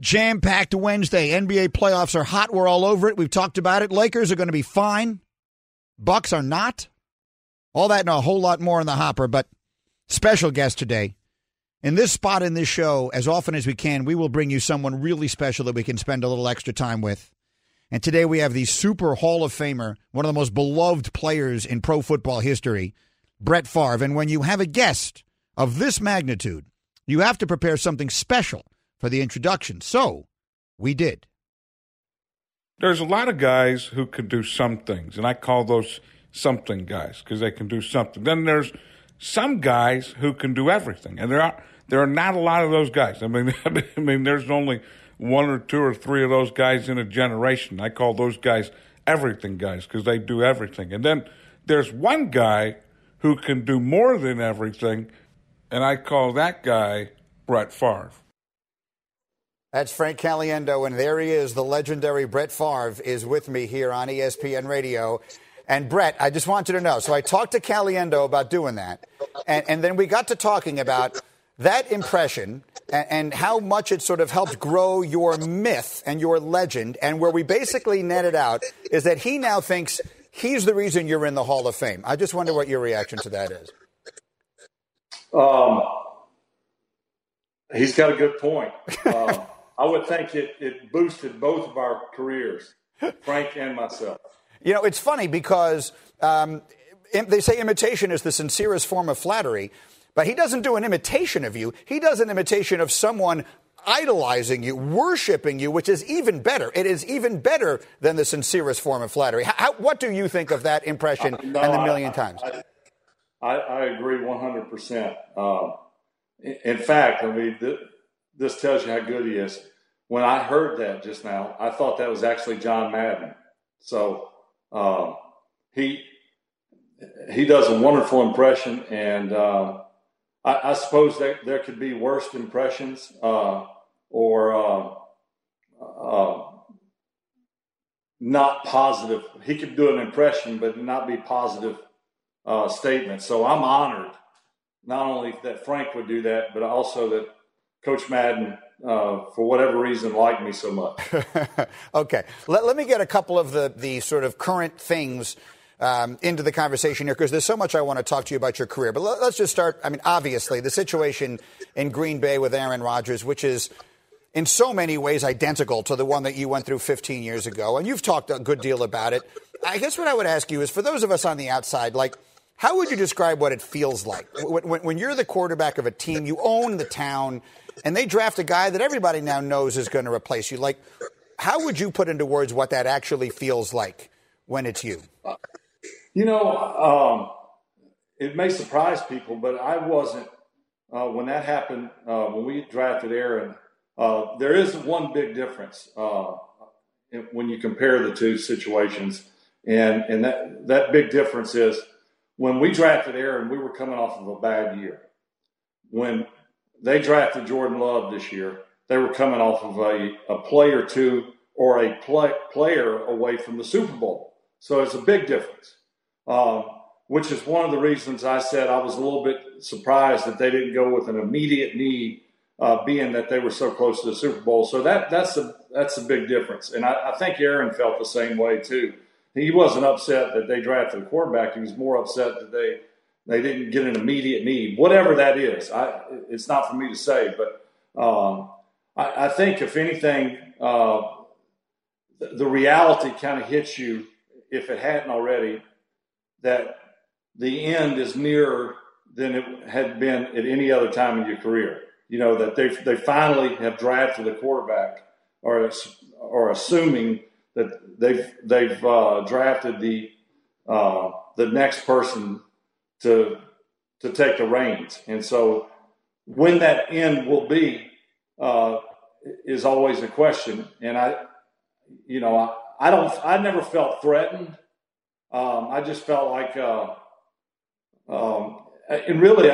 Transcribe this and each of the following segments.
Jam packed Wednesday. NBA playoffs are hot. We're all over it. We've talked about it. Lakers are going to be fine. Bucks are not. All that and a whole lot more in the hopper. But special guest today. In this spot in this show, as often as we can, we will bring you someone really special that we can spend a little extra time with. And today we have the Super Hall of Famer, one of the most beloved players in pro football history, Brett Favre. And when you have a guest of this magnitude, you have to prepare something special for the introduction. So we did. There's a lot of guys who can do some things, and I call those something guys because they can do something. Then there's some guys who can do everything, and there are there are not a lot of those guys. I mean, I mean, there's only one or two or three of those guys in a generation. I call those guys everything guys because they do everything. And then there's one guy who can do more than everything, and I call that guy Brett Favre. That's Frank Caliendo, and there he is. The legendary Brett Favre is with me here on ESPN Radio. And Brett, I just want you to know. So I talked to Caliendo about doing that, and, and then we got to talking about that impression and, and, how much it sort of helped grow your myth and your legend. And where we basically netted out is that he now thinks he's the reason you're in the Hall of Fame. I just wonder what your reaction to that is. Um, he's got a good point. Um, I would think it, it boosted both of our careers, Frank and myself. You know, it's funny because um, they say imitation is the sincerest form of flattery, but he doesn't do an imitation of you. He does an imitation of someone idolizing you, worshiping you, which is even better. It is even better than the sincerest form of flattery. How, what do you think of that impression uh, no, and the million I, times? I, I, agree 100%. Uh, in fact, I mean, th- this tells you how good he is. When I heard that just now, I thought that was actually John Madden. So uh, he he does a wonderful impression, and uh, I, I, suppose that there could be worse impressions uh, or uh, uh, not positive. He could do an impression, but not be positive uh, statements. So I'm honored not only that Frank would do that, but also that Coach Madden, uh, for whatever reason, liked me so much. okay, let, let me get a couple of the, the sort of current things um, into the conversation here because there's so much I want to talk to you about your career. But let, us just start. I mean, obviously, the situation in Green Bay with Aaron Rodgers, which is in so many ways identical to the one that you went through 15 years ago, and you've talked a good deal about it. I guess what I would ask you is for those of us on the outside, like, how would you describe what it feels like when, when, you're the quarterback of a team, you own the town? And they draft a guy that everybody now knows is going to replace you. Like, how would you put into words what that actually feels like when it's you? You know, um, it may surprise people, but I wasn't uh, when that happened. Uh, when we drafted Aaron, uh, there is one big difference uh, when you compare the two situations, and and that that big difference is when we drafted Aaron, we were coming off of a bad year. When they drafted Jordan Love this year. They were coming off of a, a play or two or a play, player away from the Super Bowl. So it's a big difference, um, which is one of the reasons I said I was a little bit surprised that they didn't go with an immediate need, uh, being that they were so close to the Super Bowl. So that that's a that's a big difference, and I, I think Aaron felt the same way too. He wasn't upset that they drafted a quarterback. He was more upset that they they didn't get an immediate need, whatever that is. I, it's not for me to say, but um, I, I, think if anything, uh, the, the reality kind of hits you, if it hadn't already, that the end is nearer than it had been at any other time in your career. You know that they they finally have drafted a quarterback, or or assuming that they've they've uh, drafted the uh, the next person to to take the reins. And so, when that end will be uh, is always a question. And I, you know, I, I don't, I never felt threatened. Um, I just felt like, uh, um, and really,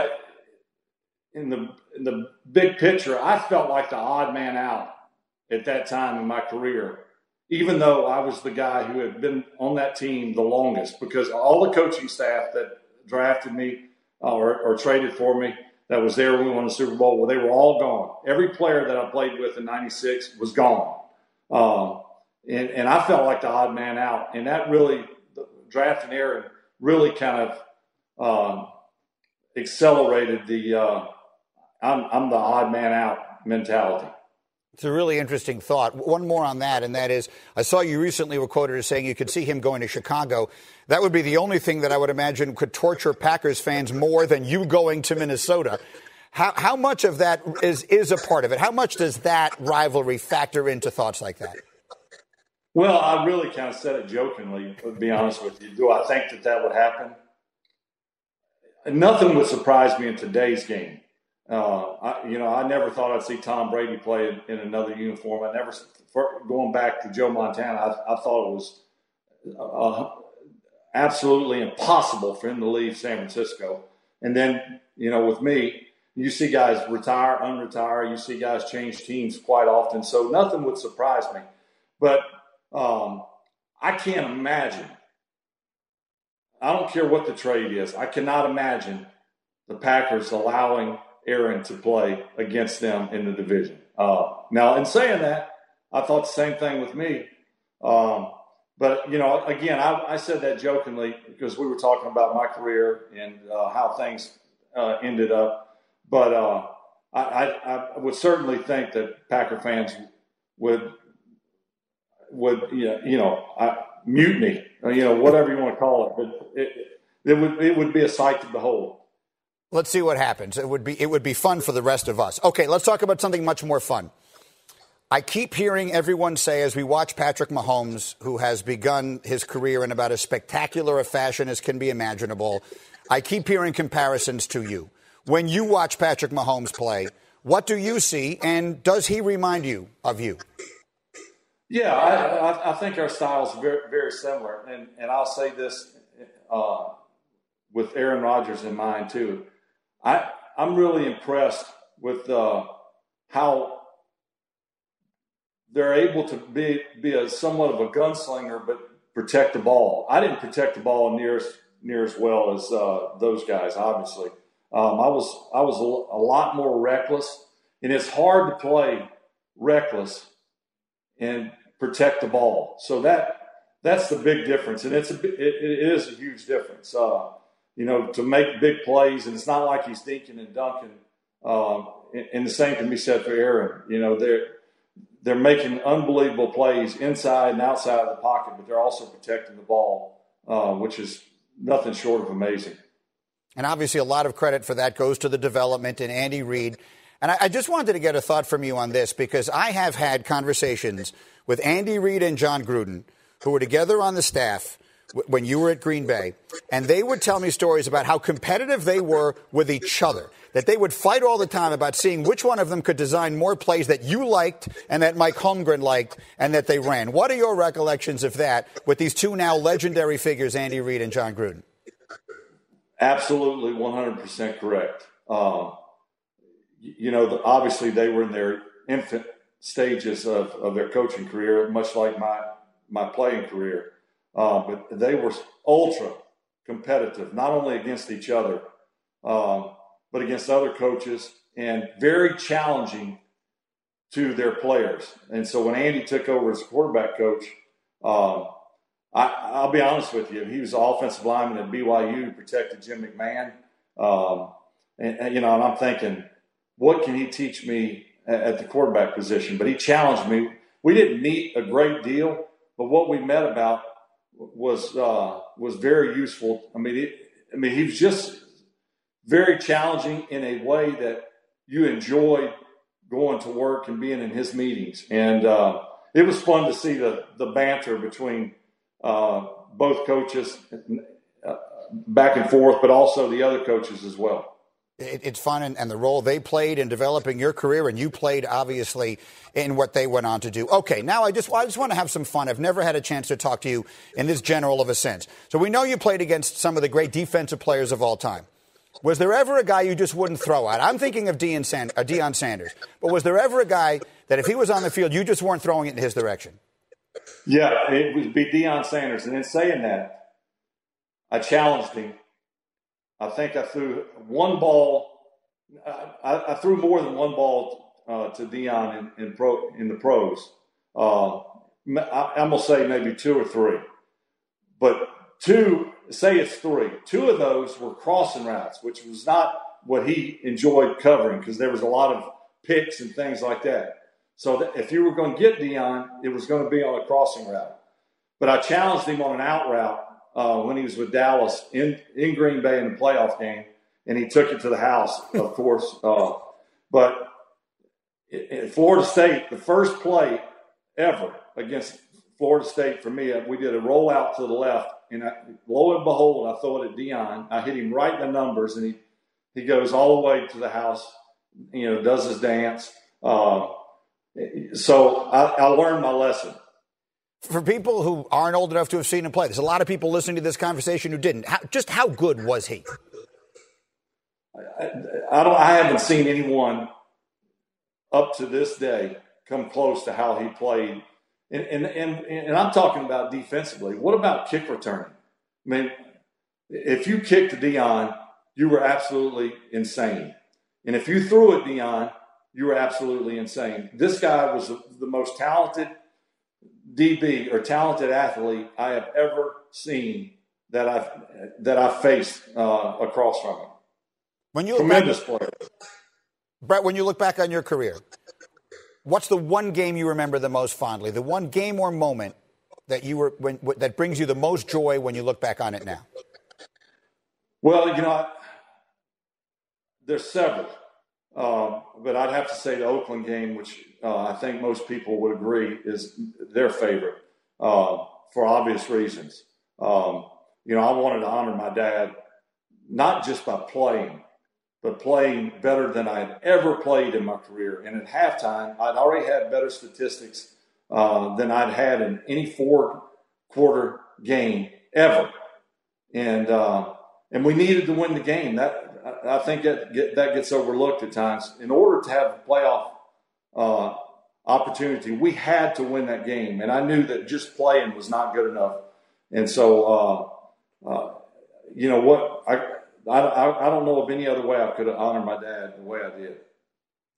in the in the big picture, I felt like the odd man out at that time in my career even though I was the guy who had been on that team the longest, because all the coaching staff that drafted me uh, or, or, traded for me. that was there when we won the Super Bowl. Well, they were all gone. Every player that I played with in '96 was gone, um, and and I felt like the odd man out. And that really drafting Aaron really kind of um, accelerated the uh, I'm I'm the odd man out mentality. It's a really interesting thought. One more on that, and that is I saw you recently were quoted as saying you could see him going to Chicago. That would be the only thing that I would imagine could torture Packers fans more than you going to Minnesota. How, how much of that is, is a part of it? How much does that rivalry factor into thoughts like that? Well, I really kind of said it jokingly, to be honest with you. Do I think that that would happen? Nothing would surprise me in today's game. Uh, I, you know, I never thought I'd see Tom Brady play in, in another uniform. I never, going back to Joe Montana, I, I thought it was uh, absolutely impossible for him to leave San Francisco. And then, you know, with me, you see guys retire, unretire. You see guys change teams quite often. So nothing would surprise me. But um, I can't imagine. I don't care what the trade is. I cannot imagine the Packers allowing Aaron to play against them in the division. Uh, now, in saying that, I thought the same thing with me. Um, but you know, again, I, I, said that jokingly because we were talking about my career and uh, how things uh, ended up. But uh, I, I, would certainly think that Packer fans would would you know, mutiny, you know, whatever you want to call it. But it, it would it would be a sight to behold. Let's see what happens. It would be it would be fun for the rest of us. Okay, let's talk about something much more fun. I keep hearing everyone say as we watch Patrick Mahomes, who has begun his career in about as spectacular a fashion as can be imaginable, I keep hearing comparisons to you. When you watch Patrick Mahomes play, what do you see, and does he remind you of you? Yeah, I, I think our styles are very, very similar, and and I'll say this uh, with Aaron Rodgers in mind too. I I'm really impressed with uh, how they're able to be be a somewhat of a gunslinger, but protect the ball. I didn't protect the ball near as near as well as uh, those guys. Obviously, um, I was I was a, a, lot more reckless, and it's hard to play reckless and protect the ball. So that that's the big difference, and it's a it, it is a huge difference. Uh, you know, to make big plays, and it's not like he's dinking and dunking. Um, and, and, the same can be said for Aaron. You know, they're they're making unbelievable plays inside and outside of the pocket, but they're also protecting the ball, uh, which is nothing short of amazing. And obviously, a lot of credit for that goes to the development in Andy Reid. And I, I just wanted to get a thought from you on this because I have had conversations with Andy Reid and Jon Gruden, who were together on the staff when you were at Green Bay, and they would tell me stories about how competitive they were with each other. That they would fight all the time about seeing which one of them could design more plays that you liked and that Mike Holmgren liked and that they ran. What are your recollections of that with these two now legendary figures, Andy Reid and Jon Gruden? Absolutely, 100% correct. Um, you know, obviously they were in their infant stages of, of their coaching career, much like my, my playing career. Uh, but they were ultra competitive, not only against each other, um, but against other coaches, and very challenging to their players. And so when Andy took over as quarterback coach, um, I, will be honest with you, he was offensive lineman at BYU, protected Jim McMahon. Um, and, and, you know, and I'm thinking, what can he teach me at, at the quarterback position? But he challenged me. We didn't meet a great deal, but what we met about was uh, was very useful. I mean, it, I mean, he was just very challenging in a way that you enjoyed going to work and being in his meetings, and uh, it was fun to see the the banter between uh, both coaches uh, back and forth, but also the other coaches as well it, it's fun and, and, the role they played in developing your career, and you played obviously in what they went on to do. Okay, now I just I just want to have some fun. I've never had a chance to talk to you in this general of a sense. So we know you played against some of the great defensive players of all time. Was there ever a guy you just wouldn't throw at? I'm thinking of Deion, uh, Deion Sanders, but was there ever a guy that if he was on the field, you just weren't throwing it in his direction? Yeah, it would be Deion Sanders. And in saying that, I challenged him I think I threw one ball I, I, threw more than one ball uh, to Deion in, in, pro, in the pros. Uh, I, I'm gonna say maybe two or three, but two. Say it's three. Two of those were crossing routes, which was not what he enjoyed covering because there was a lot of picks and things like that. So if you were going to get Deion, it was going to be on a crossing route. But I challenged him on an out route uh, when he was with Dallas in, in Green Bay in the playoff game, and he took it to the house, of course. Uh, but in Florida State, the first play ever against Florida State for me, we did a rollout to the left, and I, lo and behold, I throw it at Deion. I hit him right in the numbers, and he he goes all the way to the house, you know, does his dance. Uh, so I, I learned my lesson for people who aren't old enough to have seen him play, there's a lot of people listening to this conversation who didn't. How, just how good was he? I, I, don't. I haven't seen anyone up to this day come close to how he played, and and and, and I'm talking about defensively. What about kick returning? I mean, if you kicked to Deion, you were absolutely insane, and if you threw it Deion, you were absolutely insane. This guy was the, the most talented DB or talented athlete I have ever seen that I've that I've faced uh, across from him. When you tremendous back, player, Brett. When you look back on your career, what's the one game you remember the most fondly? The one game or moment that you were when, that brings you the most joy when you look back on it now. Well, you know, I, there's several. Um, but I'd have to say the Oakland game, which uh, I think most people would agree is their favorite uh, for obvious reasons. Um, you know, I wanted to honor my dad not just by playing, but playing better than I had ever played in my career. And at halftime, I'd already had better statistics uh, than I'd had in any four quarter game ever. And uh, and we needed to win the game. That I think that that gets overlooked at times. In order to have a playoff uh, opportunity, we had to win that game, and I knew that just playing was not good enough. And so, uh, uh, you know what? I, I I don't know of any other way I could have honored my dad the way I did.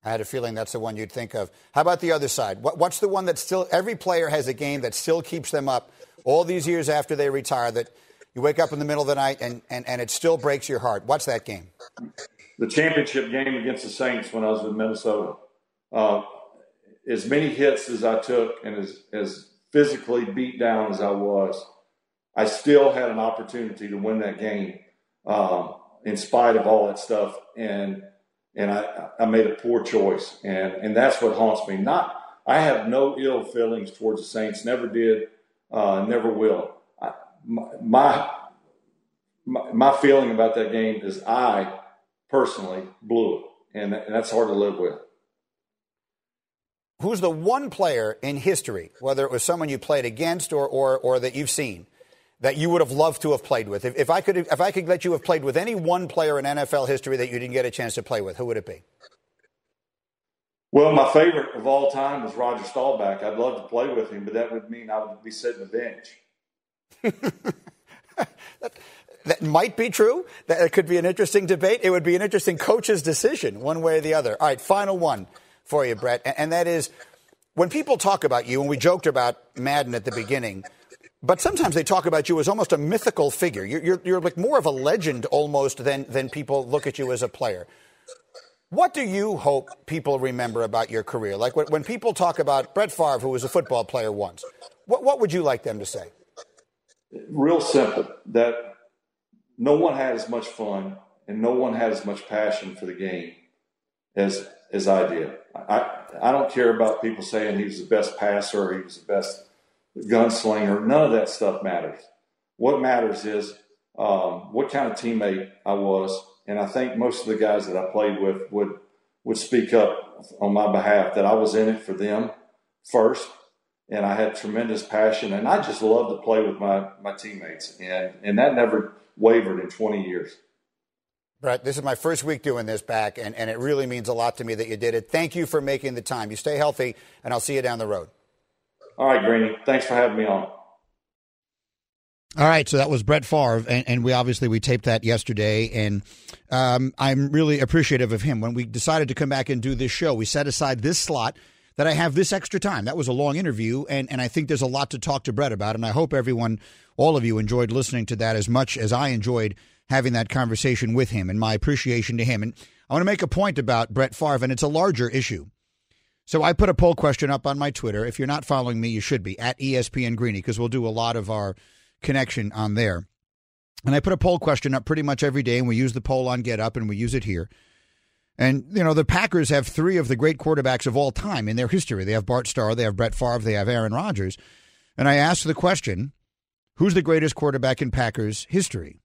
I had a feeling that's the one you'd think of. How about the other side? What, what's the one that still every player has a game that still keeps them up all these years after they retire that you wake up in the middle of the night and, and, and it still breaks your heart. What's that game? The championship game against the Saints when I was in Minnesota. Uh, as many hits as I took and as, as physically beat down as I was, I still had an opportunity to win that game um, in spite of all that stuff. And and I, I made a poor choice. And, and that's what haunts me. Not I have no ill feelings towards the Saints, never did, uh, never will my, my, my feeling about that game is I personally blew it, and, and that's hard to live with. Who's the one player in history, whether it was someone you played against or, or, or that you've seen, that you would have loved to have played with? If, if, I could, if I could let you have played with any one player in NFL history that you didn't get a chance to play with, who would it be? Well, my favorite of all time is Roger Staubach. I'd love to play with him, but that would mean I would be sitting the bench. that, that might be true. That could be an interesting debate. It would be an interesting coach's decision, one way or the other. All right, final one for you, Brett, and that is when people talk about you, and we joked about Madden at the beginning, but sometimes they talk about you as almost a mythical figure. You're, you're, you're like more of a legend almost than, than people look at you as a player. What do you hope people remember about your career? Like when, when people talk about Brett Favre, who was a football player once, what, what would you like them to say? real simple that no one had as much fun and no one had as much passion for the game as as I did. I I don't care about people saying he was the best passer, or he was the best gunslinger. None of that stuff matters. What matters is um, what kind of teammate I was, and I think most of the guys that I played with would would speak up on my behalf that I was in it for them first, and I had tremendous passion, and I just loved to play with my my teammates, and and that never wavered in 20 years. Brett, this is my first week doing this back, and, and it really means a lot to me that you did it. Thank you for making the time. You stay healthy, and I'll see you down the road. All right, Greeny. Thanks for having me on. All right, so that was Brett Favre, and, and we obviously we taped that yesterday, and um, I'm really appreciative of him. When we decided to come back and do this show, we set aside this slot that I have this extra time. That was a long interview, and, and I think there's a lot to talk to Brett about, and I hope everyone, all of you, enjoyed listening to that as much as I enjoyed having that conversation with him and my appreciation to him. And I want to make a point about Brett Favre, and it's a larger issue. So I put a poll question up on my Twitter. If you're not following me, you should be at ESPN Greeny because we'll do a lot of our connection on there. And I put a poll question up pretty much every day, and we use the poll on Get Up, and we use it here. And, you know, the Packers have three of the great quarterbacks of all time in their history. They have Bart Starr, they have Brett Favre, they have Aaron Rodgers. And I asked the question who's the greatest quarterback in Packers history?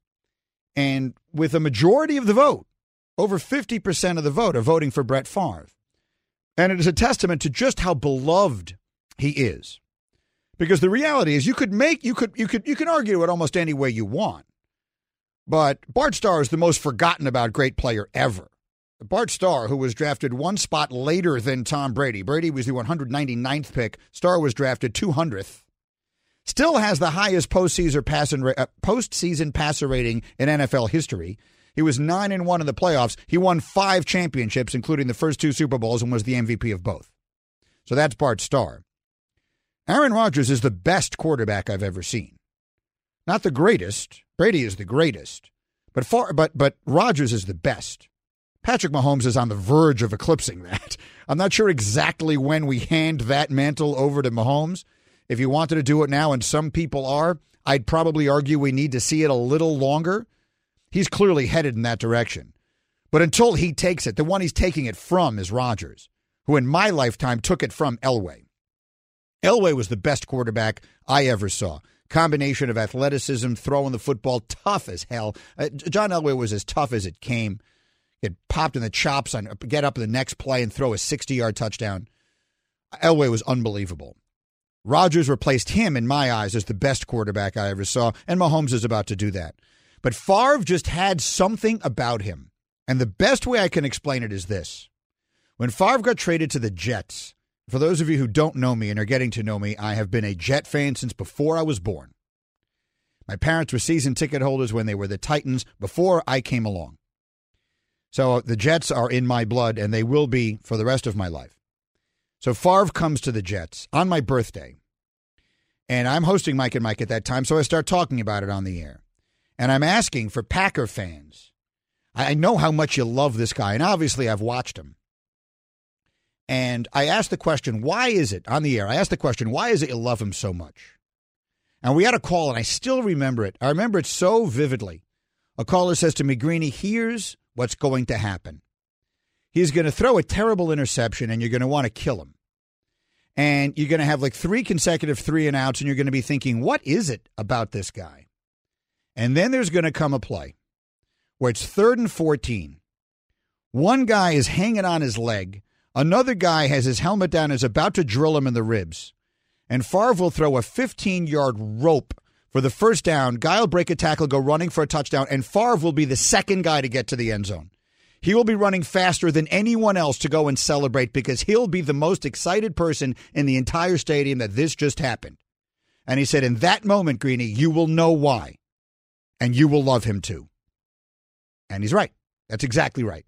And with a majority of the vote, over 50% of the vote are voting for Brett Favre. And it is a testament to just how beloved he is. Because the reality is you could make you could you could you can argue it almost any way you want. But Bart Starr is the most forgotten about great player ever. Bart Starr, who was drafted one spot later than Tom Brady. Brady was the 199th pick. Starr was drafted 200th. Still has the highest postseason passer, uh, postseason passer rating in NFL history. He was 9 and 1 in the playoffs. He won 5 championships including the first two Super Bowls and was the MVP of both. So that's Bart Starr. Aaron Rodgers is the best quarterback I've ever seen. Not the greatest. Brady is the greatest. But far, but but Rodgers is the best. Patrick Mahomes is on the verge of eclipsing that. I'm not sure exactly when we hand that mantle over to Mahomes. If you wanted to do it now, and some people are, I'd probably argue we need to see it a little longer. He's clearly headed in that direction. But until he takes it, the one he's taking it from is Rodgers, who in my lifetime took it from Elway. Elway was the best quarterback I ever saw. Combination of athleticism, throwing the football, tough as hell. Uh, John Elway was as tough as it came. Get popped in the chops on get up in the next play and throw a 60 yard touchdown. Elway was unbelievable. Rodgers replaced him in my eyes as the best quarterback I ever saw, and Mahomes is about to do that. But Favre just had something about him. And the best way I can explain it is this. When Favre got traded to the Jets, for those of you who don't know me and are getting to know me, I have been a Jet fan since before I was born. My parents were season ticket holders when they were the Titans before I came along. So the Jets are in my blood, and they will be for the rest of my life. So Favre comes to the Jets on my birthday, and I'm hosting Mike and Mike at that time, so I start talking about it on the air. And I'm asking for Packer fans. I know how much you love this guy, and obviously I've watched him. And I asked the question, why is it on the air? I asked the question, why is it you love him so much? And we had a call, and I still remember it. I remember it so vividly. A caller says to me, Greeny, here's what's going to happen. He's going to throw a terrible interception, and you're going to want to kill him. And you're going to have like three consecutive three and outs, and you're going to be thinking, what is it about this guy? And then there's going to come a play where it's third and 14. One guy is hanging on his leg Another guy has his helmet down, is about to drill him in the ribs. And Favre will throw a 15 yard rope for the first down. Guy will break a tackle, go running for a touchdown, and Favre will be the second guy to get to the end zone. He will be running faster than anyone else to go and celebrate because he'll be the most excited person in the entire stadium that this just happened. And he said, In that moment, Greeny, you will know why. And you will love him too. And he's right. That's exactly right.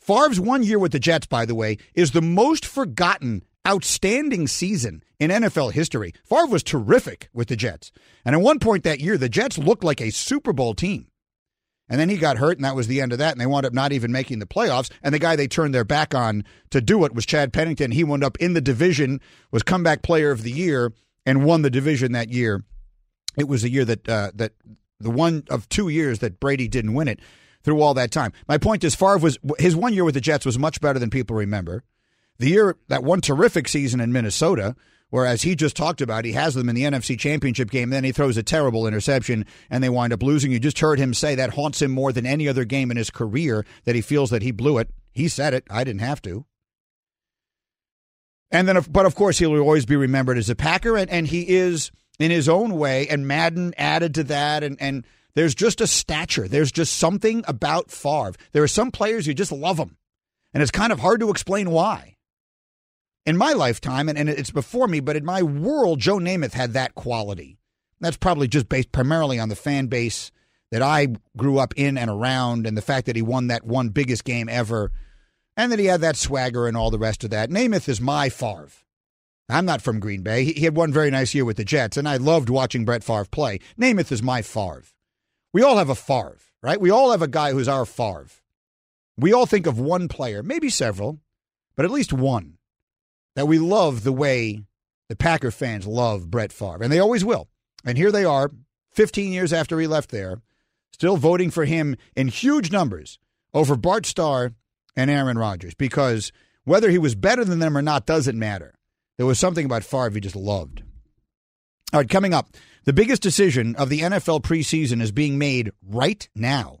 Favre's one year with the Jets, by the way, is the most forgotten, outstanding season in NFL history. Favre was terrific with the Jets. And at one point that year, the Jets looked like a Super Bowl team. And then he got hurt, and that was the end of that. And they wound up not even making the playoffs. And the guy they turned their back on to do it was Chad Pennington. He wound up in the division, was comeback player of the year, and won the division that year. It was a year that uh, that the one of two years that Brady didn't win it through all that time. My point is, Favre was his one year with the Jets was much better than people remember. The year that one terrific season in Minnesota, whereas he just talked about, he has them in the NFC Championship game. Then he throws a terrible interception, and they wind up losing. You just heard him say that haunts him more than any other game in his career. That he feels that he blew it. He said it. I didn't have to. And then, but of course, he'll always be remembered as a Packer, and, and he is in his own way. And Madden added to that, and and there's just a stature. There's just something about Favre. There are some players you just love them, and it's kind of hard to explain why. In my lifetime, and, and it's before me, but in my world, Joe Namath had that quality. That's probably just based primarily on the fan base that I grew up in and around and the fact that he won that one biggest game ever and that he had that swagger and all the rest of that. Namath is my Favre. I'm not from Green Bay. He had one very nice year with the Jets, and I loved watching Brett Favre play. Namath is my Favre. We all have a Favre, right? We all have a guy who's our Favre. We all think of one player, maybe several, but at least one, that we love the way the Packer fans love Brett Favre, and they always will. And here they are, 15 years after he left there, still voting for him in huge numbers over Bart Starr and Aaron Rodgers because whether he was better than them or not doesn't matter. There was something about Favre he just loved. All right, coming up, the biggest decision of the NFL preseason is being made right now.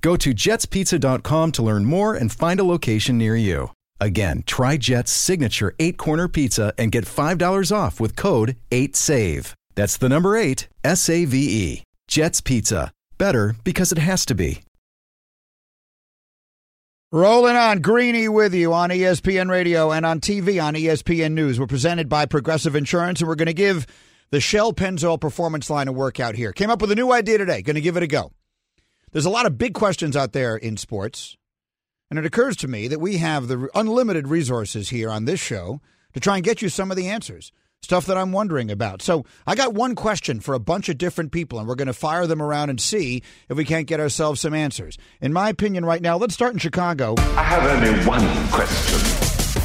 Go to jetspizza.com to learn more and find a location near you. Again, try Jet's signature eight corner pizza and get $5 off with code 8SAVE. That's the number eight, S A V E. Jet's Pizza. Better because it has to be. Rolling on Greeny with you on ESPN Radio and on TV on ESPN News. We're presented by Progressive Insurance, and we're going to give the Shell Pennzoil Performance line a workout here. Came up with a new idea today. Going to give it a go. There's a lot of big questions out there in sports, and it occurs to me that we have the unlimited resources here on this show to try and get you some of the answers, stuff that I'm wondering about. So I got one question for a bunch of different people, and we're going to fire them around and see if we can't get ourselves some answers. In my opinion, right now, let's start in Chicago. I have only one question.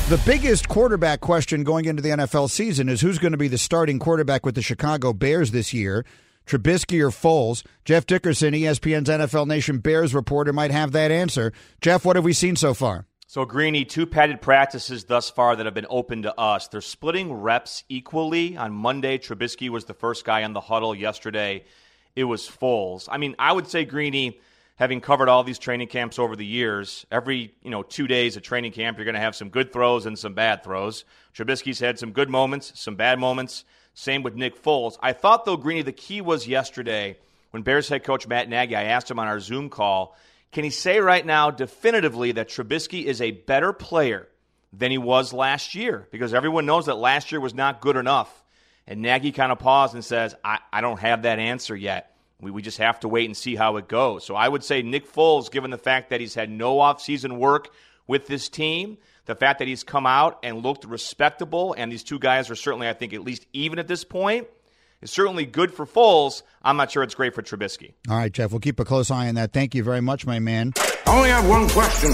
The biggest quarterback question going into the NFL season is who's going to be the starting quarterback with the Chicago Bears this year. Trubisky or Foles? Jeff Dickerson, ESPN's NFL Nation Bears reporter, might have that answer. Jeff, what have we seen so far? So, Greeny, two padded practices thus far that have been open to us. They're splitting reps equally. On Monday, Trubisky was the first guy on the huddle. Yesterday, it was Foles. I mean, I would say, Greeny, having covered all these training camps over the years, every you know two days of training camp, you're going to have some good throws and some bad throws. Trubisky's had some good moments, some bad moments. Same with Nick Foles. I thought, though, Greeny, the key was yesterday when Bears head coach Matt Nagy, I asked him on our Zoom call, can he say right now definitively that Trubisky is a better player than he was last year? Because everyone knows that last year was not good enough. And Nagy kind of paused and says, I, I don't have that answer yet. We, we just have to wait and see how it goes. So I would say Nick Foles, given the fact that he's had no offseason work with this team, the fact that he's come out and looked respectable, and these two guys are certainly, I think, at least even at this point, is certainly good for Foles. I'm not sure it's great for Trubisky. All right, Jeff, we'll keep a close eye on that. Thank you very much, my man. I only have one question.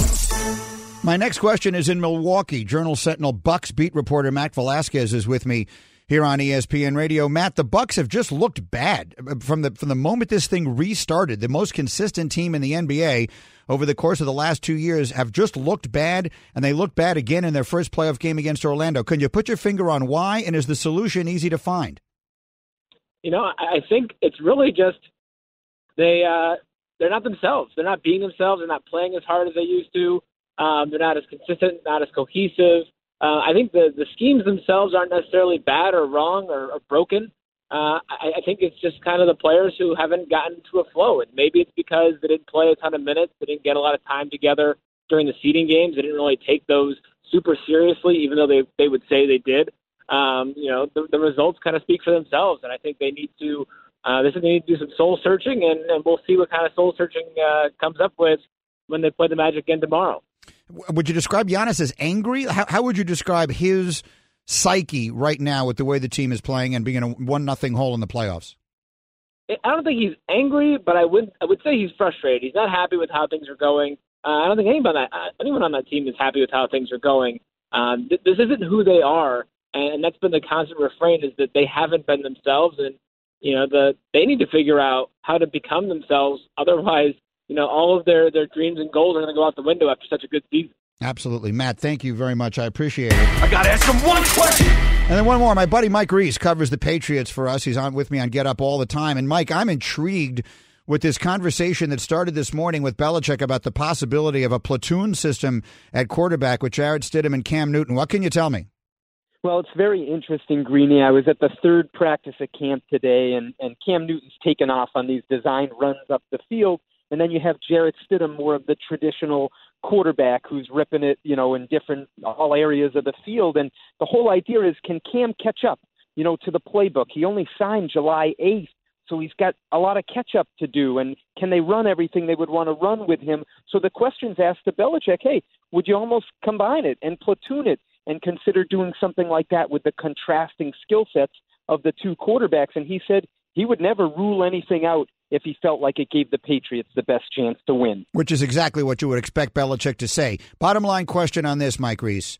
My next question is in Milwaukee. Journal Sentinel Bucks beat reporter Matt Velazquez is with me here on ESPN Radio. Matt, the Bucks have just looked bad from the from the moment this thing restarted. The most consistent team in the NBA over the course of the last two years have just looked bad, and they looked bad again in their first playoff game against Orlando. Can you put your finger on why, and is the solution easy to find? You know, I think it's really just they uh, they're not themselves. They're not being themselves. They're not playing as hard as they used to. Um, they're not as consistent, not as cohesive. Uh, I think the the schemes themselves aren't necessarily bad or wrong or, or broken. Uh, I, I think it's just kind of the players who haven't gotten to a flow, and maybe it's because they didn't play a ton of minutes, they didn't get a lot of time together during the seeding games. They didn't really take those super seriously, even though they they would say they did. Um, you know, the, the results kind of speak for themselves, and I think they need to. Uh, this is they need to do some soul searching, and, and we'll see what kind of soul searching uh, comes up with when they play the Magic again tomorrow. Would you describe Giannis as angry? How, how would you describe his psyche right now with the way the team is playing and being in a one nothing hole in the playoffs? I don't think he's angry, but I would I would say he's frustrated. He's not happy with how things are going. Uh, I don't think anyone on that uh, anyone on that team is happy with how things are going. Um, th- this isn't who they are, and that's been the constant refrain is that they haven't been themselves, and you know the they need to figure out how to become themselves. Otherwise, you know all of their their dreams and goals are going to go out the window after such a good season. Absolutely. Matt, thank you very much. I appreciate it. I gotta ask him one question. And then one more. My buddy Mike Reiss covers the Patriots for us. He's on with me on Get Up all the time. And Mike, I'm intrigued with this conversation that started this morning with Belichick about the possibility of a platoon system at quarterback with Jarrett Stidham and Cam Newton. What can you tell me? Well, it's very interesting, Greeny. I was at the third practice at camp today, and, and Cam Newton's taken off on these design runs up the field. And then you have Jarrett Stidham, more of the traditional quarterback who's ripping it, you know, in different all areas of the field. And the whole idea is, can Cam catch up, you know, to the playbook? He only signed July 8th, so he's got a lot of catch up to do. And can they run everything they would want to run with him? So the question's asked to Belichick, hey, would you almost combine it and platoon it and consider doing something like that with the contrasting skill sets of the two quarterbacks? And he said he would never rule anything out if he felt like it gave the Patriots the best chance to win. Which is exactly what you would expect Belichick to say. Bottom line question on this, Mike Reiss.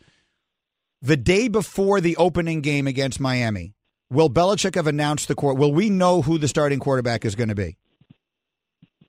The day before the opening game against Miami, will Belichick have announced the court? Will we know who the starting quarterback is going to be?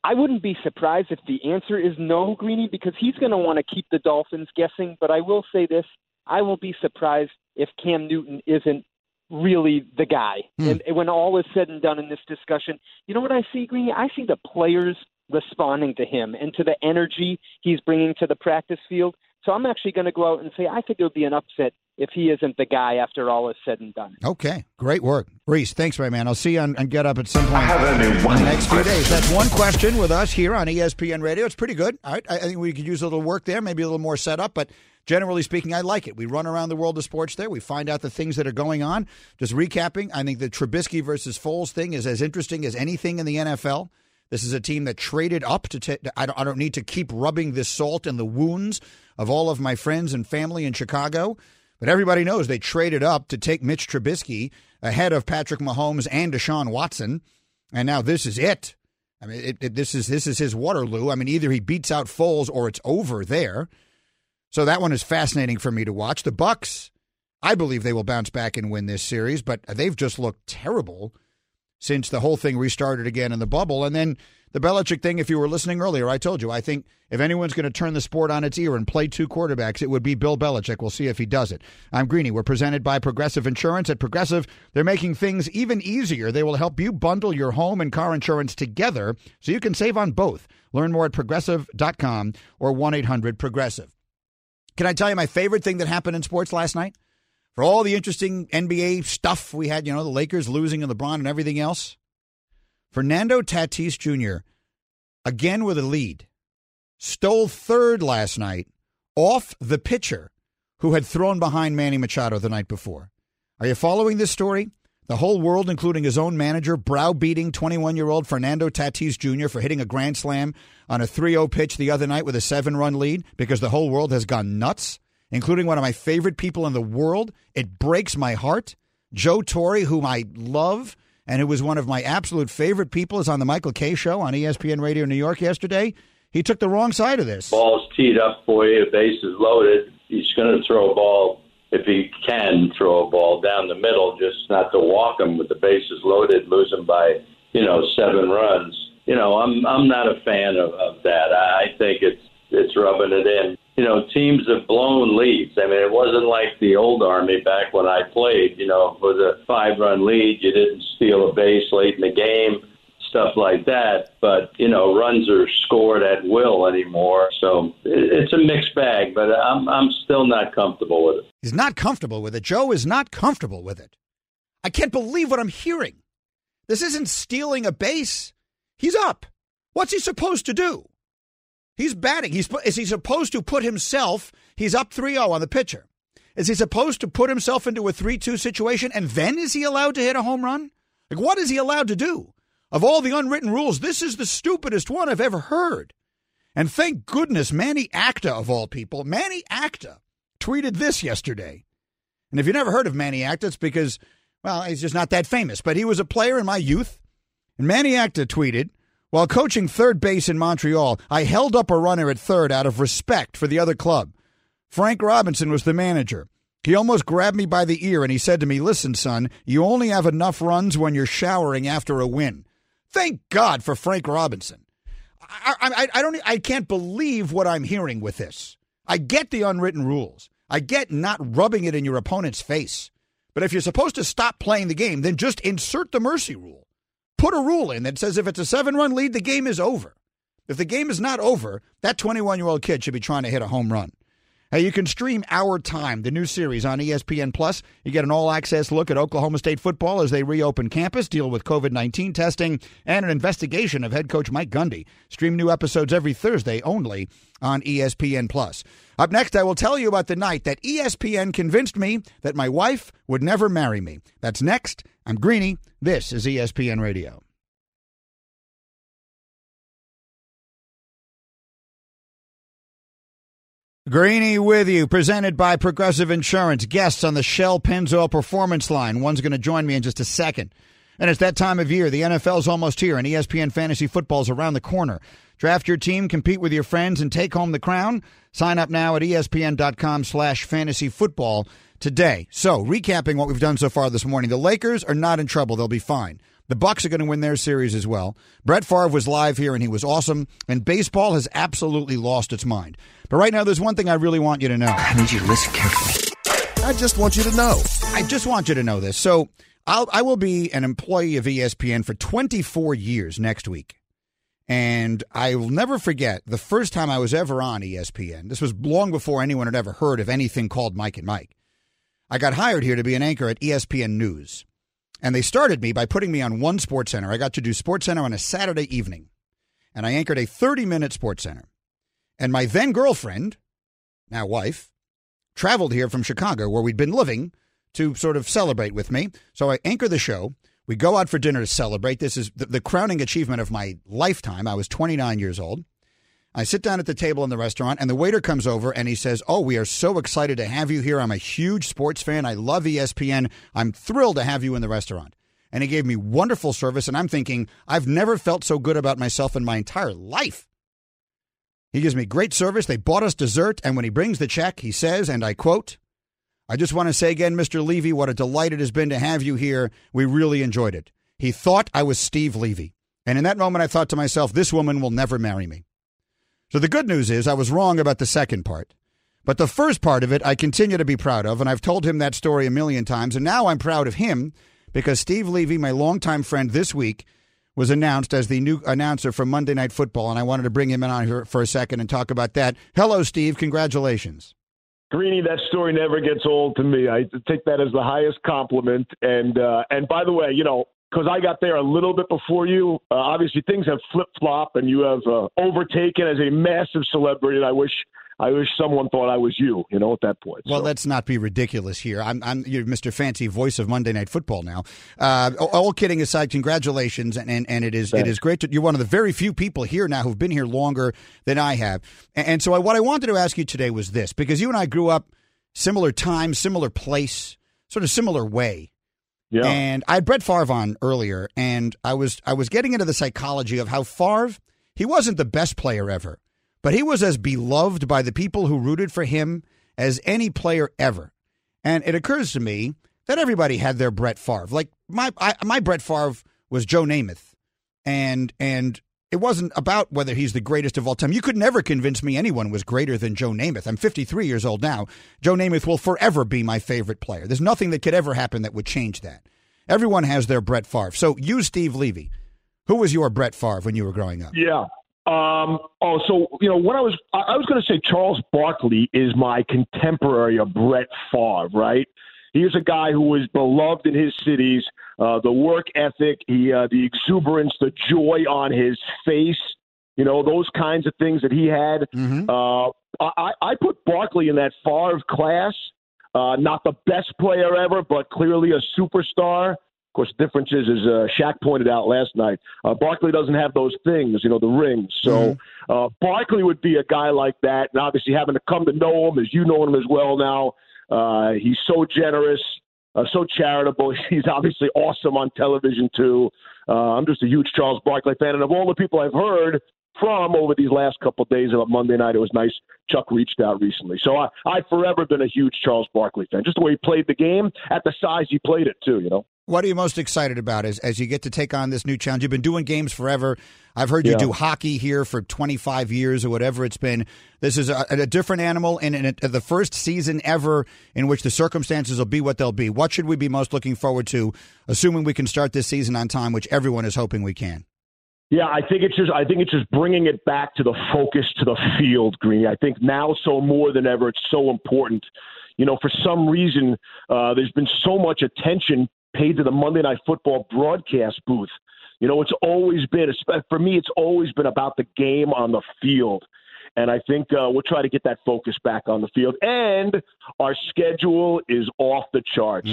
I wouldn't be surprised if the answer is no, Greeny, because he's going to want to keep the Dolphins guessing. But I will say this I will be surprised if Cam Newton isn't really the guy. Hmm. And when all is said and done in this discussion, you know what I see, Greeny? I see the players responding to him and to the energy he's bringing to the practice field. So I'm actually going to go out and say I think it would be an upset if he isn't the guy after all is said and done. Okay, great work. Reiss, thanks, my man. I'll see you on, on Get Up at some point I have only in one the next few question. days. That's one question with us here on ESPN Radio. It's pretty good. All right, I, I think we could use a little work there, maybe a little more setup, but generally speaking, I like it. We run around the world of sports there. We find out the things that are going on. Just recapping, I think the Trubisky versus Foles thing is as interesting as anything in the NFL. This is a team that traded up to. ta- I don't. I don't need to keep rubbing this salt in the wounds of all of my friends and family in Chicago. But everybody knows they traded up to take Mitch Trubisky ahead of Patrick Mahomes and Deshaun Watson, and now this is it. I mean, it, it, this is this is his Waterloo. I mean, either he beats out Foles or it's over there. So that one is fascinating for me to watch. The Bucks, I believe they will bounce back and win this series, but they've just looked terrible since the whole thing restarted again in the bubble. And then the Belichick thing, if you were listening earlier, I told you, I think if anyone's going to turn the sport on its ear and play two quarterbacks, it would be Bill Belichick. We'll see if he does it. I'm Greeny. We're presented by Progressive Insurance. At Progressive, they're making things even easier. They will help you bundle your home and car insurance together so you can save on both. Learn more at progressive.com or 1 800 Progressive. Can I tell you my favorite thing that happened in sports last night? For all the interesting NBA stuff we had, you know, the Lakers losing and LeBron and everything else, Fernando Tatis Jr., again with a lead, stole third last night off the pitcher who had thrown behind Manny Machado the night before. Are you following this story? The whole world, including his own manager, browbeating 21 year old Fernando Tatis Jr. for hitting a grand slam on a 3 0 pitch the other night with a seven run lead because the whole world has gone nuts, including one of my favorite people in the world. It breaks my heart. Joe Torre, whom I love and who was one of my absolute favorite people, is on the Michael Kay show on ESPN Radio New York yesterday. He took the wrong side of this. ball's teed up for you, base is loaded, he's going to throw a ball if he can throw a ball down the middle, just not to walk him with the bases loaded, lose him by you know seven runs. You know, I'm I'm not a fan of, of that. I think it's it's rubbing it in. You know, teams have blown leads. I mean, it wasn't like the old Army back when I played. You know, with a five-run lead, you didn't steal a base late in the game stuff like that. But you know, runs are scored at will anymore, so it's a mixed bag. But I'm I'm still not comfortable with it. He's not comfortable with it. Joe is not comfortable with it. I can't believe what I'm hearing. This isn't stealing a base. He's up. What's he supposed to do? He's batting. He's is he supposed to put himself? He's up 3-0 on the pitcher. Is he supposed to put himself into a 3-2 situation and then is he allowed to hit a home run? Like what is he allowed to do? Of all the unwritten rules, this is the stupidest one I've ever heard. And thank goodness Manny Acta of all people, Manny Acta tweeted this yesterday. And if you've never heard of Manny Acta, it's because, well, he's just not that famous. But he was a player in my youth. And Manny Acta tweeted, while coaching third base in Montreal, I held up a runner at third out of respect for the other club. Frank Robinson was the manager. He almost grabbed me by the ear and he said to me, Listen, son, you only have enough runs when you're showering after a win. Thank God for Frank Robinson. I, I, I, don't, I can't believe what I'm hearing with this. I get the unwritten rules. I get not rubbing it in your opponent's face. But if you're supposed to stop playing the game, then just insert the mercy rule put a rule in that says if it's a seven run lead, the game is over. If the game is not over, that 21 year old kid should be trying to hit a home run. Hey, you can stream Our Time, the new series on ESPN Plus. You get an all-access look at Oklahoma State football as they reopen campus, deal with COVID-19 testing, and an investigation of head coach Mike Gundy. Stream new episodes every Thursday only on ESPN Plus. Up next, I will tell you about the night that ESPN convinced me that my wife would never marry me. That's next. I'm Greeny. This is ESPN Radio. Greeny with you, presented by Progressive Insurance. Guests on the Shell Pennzoil Performance Line. One's going to join me in just a second. And it's that time of year. The NFL's almost here, and ESPN Fantasy Football's around the corner. Draft your team, compete with your friends, and take home the crown. Sign up now at espn.com slash fantasy football today. So, recapping what we've done so far this morning, the Lakers are not in trouble. They'll be fine. The Bucks are going to win their series as well. Brett Favre was live here and he was awesome. And baseball has absolutely lost its mind. But right now, there's one thing I really want you to know. I need you to listen carefully. I just want you to know. I just want you to know this. So I'll, I will be an employee of ESPN for 24 years next week. And I will never forget the first time I was ever on ESPN. This was long before anyone had ever heard of anything called Mike and Mike. I got hired here to be an anchor at ESPN News. And they started me by putting me on one Sports Center. I got to do Sports Center on a Saturday evening. And I anchored a 30 minute Sports Center. And my then girlfriend, now wife, traveled here from Chicago, where we'd been living, to sort of celebrate with me. So I anchor the show. We go out for dinner to celebrate. This is the, the crowning achievement of my lifetime. I was 29 years old. I sit down at the table in the restaurant, and the waiter comes over and he says, Oh, we are so excited to have you here. I'm a huge sports fan. I love ESPN. I'm thrilled to have you in the restaurant. And he gave me wonderful service. And I'm thinking, I've never felt so good about myself in my entire life. He gives me great service. They bought us dessert. And when he brings the check, he says, and I quote, I just want to say again, Mr. Levy, what a delight it has been to have you here. We really enjoyed it. He thought I was Steve Levy. And in that moment, I thought to myself, this woman will never marry me. So the good news is I was wrong about the second part. But the first part of it, I continue to be proud of. And I've told him that story a million times. And now I'm proud of him because Steve Levy, my longtime friend this week, was announced as the new announcer for Monday Night Football, and I wanted to bring him in on here for a second and talk about that. Hello, Steve. Congratulations. Greeny, that story never gets old to me. I take that as the highest compliment. And uh, and by the way, you know, because I got there a little bit before you, uh, obviously things have flip flop, and you have uh, overtaken as a massive celebrity. And I wish I wish someone thought I was you, you know, at that point. Well, so. let's not be ridiculous here. I'm, I'm you're Mr. Fancy voice of Monday Night Football now. Uh, all kidding aside, congratulations, and, and, and it is Thanks. it is great. To, you're one of the very few people here now who've been here longer than I have. And, and so, I, what I wanted to ask you today was this, because you and I grew up similar time, similar place, sort of similar way. Yeah. And I had Brett Favre on earlier, and I was I was getting into the psychology of how Favre he wasn't the best player ever but he was as beloved by the people who rooted for him as any player ever. And it occurs to me that everybody had their Brett Favre. Like my I, my Brett Favre was Joe Namath, and and it wasn't about whether he's the greatest of all time. You could never convince me anyone was greater than Joe Namath. I'm 53 years old now. Joe Namath will forever be my favorite player. There's nothing that could ever happen that would change that. Everyone has their Brett Favre. So you, Steve Levy, who was your Brett Favre when you were growing up? Yeah. Um, oh, so you know when I was I, was going to say Charles Barkley is my contemporary of Brett Favre, right? He was a guy who was beloved in his cities. Uh, the work ethic, he, uh, the exuberance, the joy on his face. You know those kinds of things that he had. Mm-hmm. Uh, I, I put Barkley in that Favre class. Uh, not the best player ever, but clearly a superstar. Of course, the difference is, as uh, Shaq pointed out last night, uh, Barkley doesn't have those things, you know, the rings. So mm-hmm. uh, Barkley would be a guy like that, and obviously having to come to know him as you know him as well now. Uh, he's so generous. uh, so charitable. He's obviously awesome on television too. Uh, I'm just a huge Charles Barkley fan, and of all the people I've heard from over these last couple of days about Monday night, it was nice Chuck reached out recently. So I, I've forever been a huge Charles Barkley fan. Just the way he played the game at the size he played it too. You know. What are you most excited about as, as you get to take on this new challenge? You've been doing games forever. I've heard you do hockey here for 25 years or whatever it's been. This is a, a different animal and, and the first season ever in which the circumstances will be what they'll be. What should we be most looking forward to, assuming we can start this season on time, which everyone is hoping we can? Yeah, I think it's just I think it's just bringing it back to the focus to the field, Greeny. I think now so more than ever, it's so important. You know, for some reason, uh, there's been so much attention paid to the Monday Night Football broadcast booth. You know, it's always been for me. It's always been about the game on the field. And I think uh, we'll try to get that focus back on the field. And our schedule is off the charts.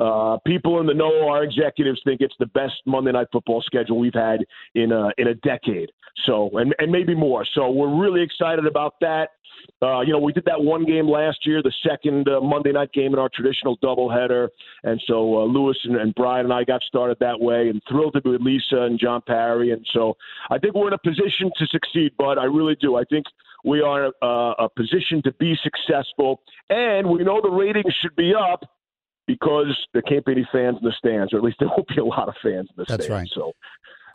Uh, people in the know, our executives think it's the best Monday Night Football schedule we've had in a in a decade. So, and and maybe more. So, we're really excited about that. Uh, you know, we did that one game last year, the second uh, Monday night game in our traditional doubleheader, and so uh, Louis and, and Brian and I got started that way, and thrilled to be with Lisa and John Parry, and so I think we're in a position to succeed, Bud. I really do. I think we are uh, a position to be successful, and we know the ratings should be up because there can't be any fans in the stands, or at least there won't be a lot of fans in the That's stands. right. So.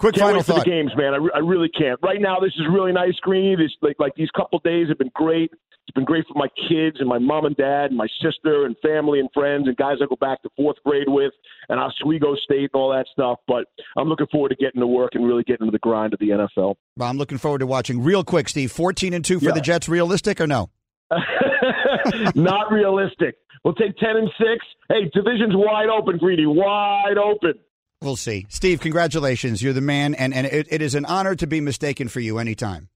Quick Can't final wait for thought. the games, man. I, re- I really can't. Right now, this is really nice, Greeny. This like like these couple days have been great. It's been great for my kids and my mom and dad and my sister and family and friends and guys I go back to fourth grade with and Oswego State and all that stuff. But I'm looking forward to getting to work and really getting into the grind of the NFL. Well, I'm looking forward to watching. Real quick, Steve, 14 and 2 for Yeah. the Jets, realistic or no? Not realistic. We'll take ten and six. Hey, division's wide open, Greeny, wide open. We'll see. Steve, congratulations. You're the man, and, and it, it is an honor to be mistaken for you anytime.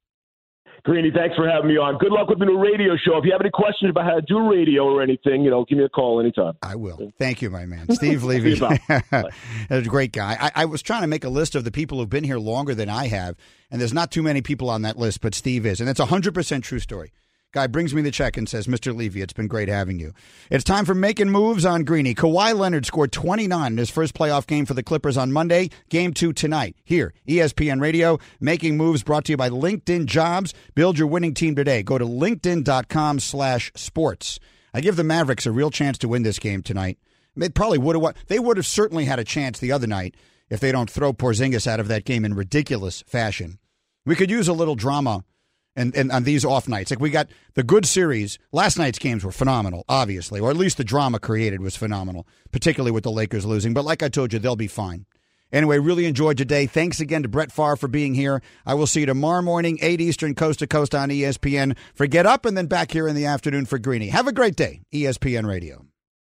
Greeny, thanks for having me on. Good luck with the new radio show. If you have any questions about how to do radio or anything, you know, give me a call anytime. I will. Thank you, my man. Steve Levy. A great guy. I, I was trying to make a list of the people who've been here longer than I have, and there's not too many people on that list, but Steve is. And it's a 100% true story. Guy brings me the check and says, Mr. Levy, it's been great having you. It's time for making moves on Greeny. Kawhi Leonard scored 29 in his first playoff game for the Clippers on Monday. Game two tonight. Here, ESPN Radio. Making moves brought to you by LinkedIn Jobs. Build your winning team today. Go to linkedin.com slash sports. I give the Mavericks a real chance to win this game tonight. They probably would have won. They would have certainly had a chance the other night if they don't throw Porzingis out of that game in ridiculous fashion. We could use a little drama and, and on these off nights. Like we got the good series. Last night's games were phenomenal, obviously, or at least the drama created was phenomenal, particularly with the Lakers losing. But like I told you, they'll be fine. Anyway, really enjoyed today. Thanks again to Brett Favre for being here. I will see you tomorrow morning, 8 Eastern, coast to coast on ESPN for Get Up, and then back here in the afternoon for Greeny. Have a great day, ESPN Radio.